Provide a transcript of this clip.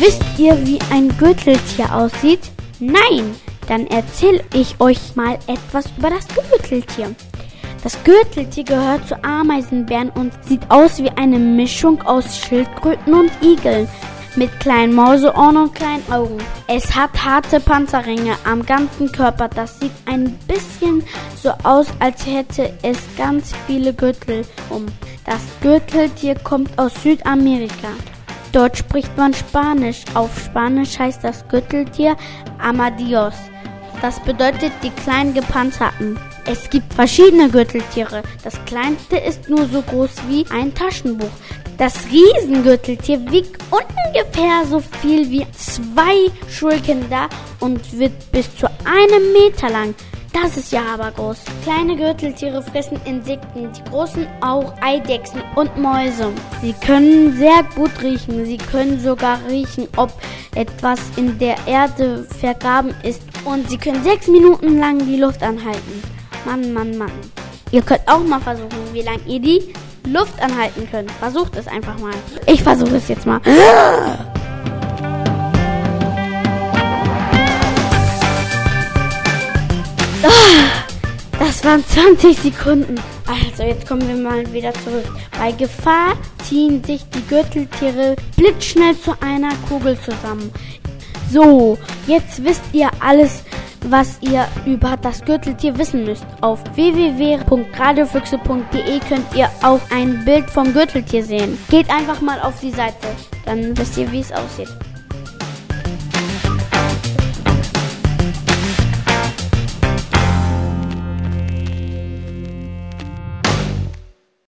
Wisst ihr, wie ein Gürteltier aussieht? Nein, dann erzähle ich euch mal etwas über das Gürteltier. Das Gürteltier gehört zu Ameisenbären und sieht aus wie eine Mischung aus Schildkröten und Igeln mit kleinen Mauseohren und kleinen Augen. Es hat harte Panzerringe am ganzen Körper. Das sieht ein bisschen so aus, als hätte es ganz viele Gürtel um. Das Gürteltier kommt aus Südamerika. Dort spricht man Spanisch. Auf Spanisch heißt das Gürteltier Amadios. Das bedeutet die kleinen Gepanzerten. Es gibt verschiedene Gürteltiere. Das kleinste ist nur so groß wie ein Taschenbuch. Das Riesengürteltier wiegt ungefähr so viel wie zwei Schulkinder und wird bis zu einem Meter lang. Das ist ja aber groß. Kleine Gürteltiere fressen Insekten, die großen auch Eidechsen und Mäuse. Sie können sehr gut riechen. Sie können sogar riechen, ob etwas in der Erde vergraben ist. Und sie können sechs Minuten lang die Luft anhalten. Mann, Mann, Mann. Ihr könnt auch mal versuchen, wie lange ihr die Luft anhalten könnt. Versucht es einfach mal. Ich versuche es jetzt mal. Das waren 20 Sekunden. Also, jetzt kommen wir mal wieder zurück. Bei Gefahr ziehen sich die Gürteltiere blitzschnell zu einer Kugel zusammen. So, jetzt wisst ihr alles was ihr über das Gürteltier wissen müsst. Auf www.radiofüchse.de könnt ihr auch ein Bild vom Gürteltier sehen. Geht einfach mal auf die Seite, dann wisst ihr, wie es aussieht.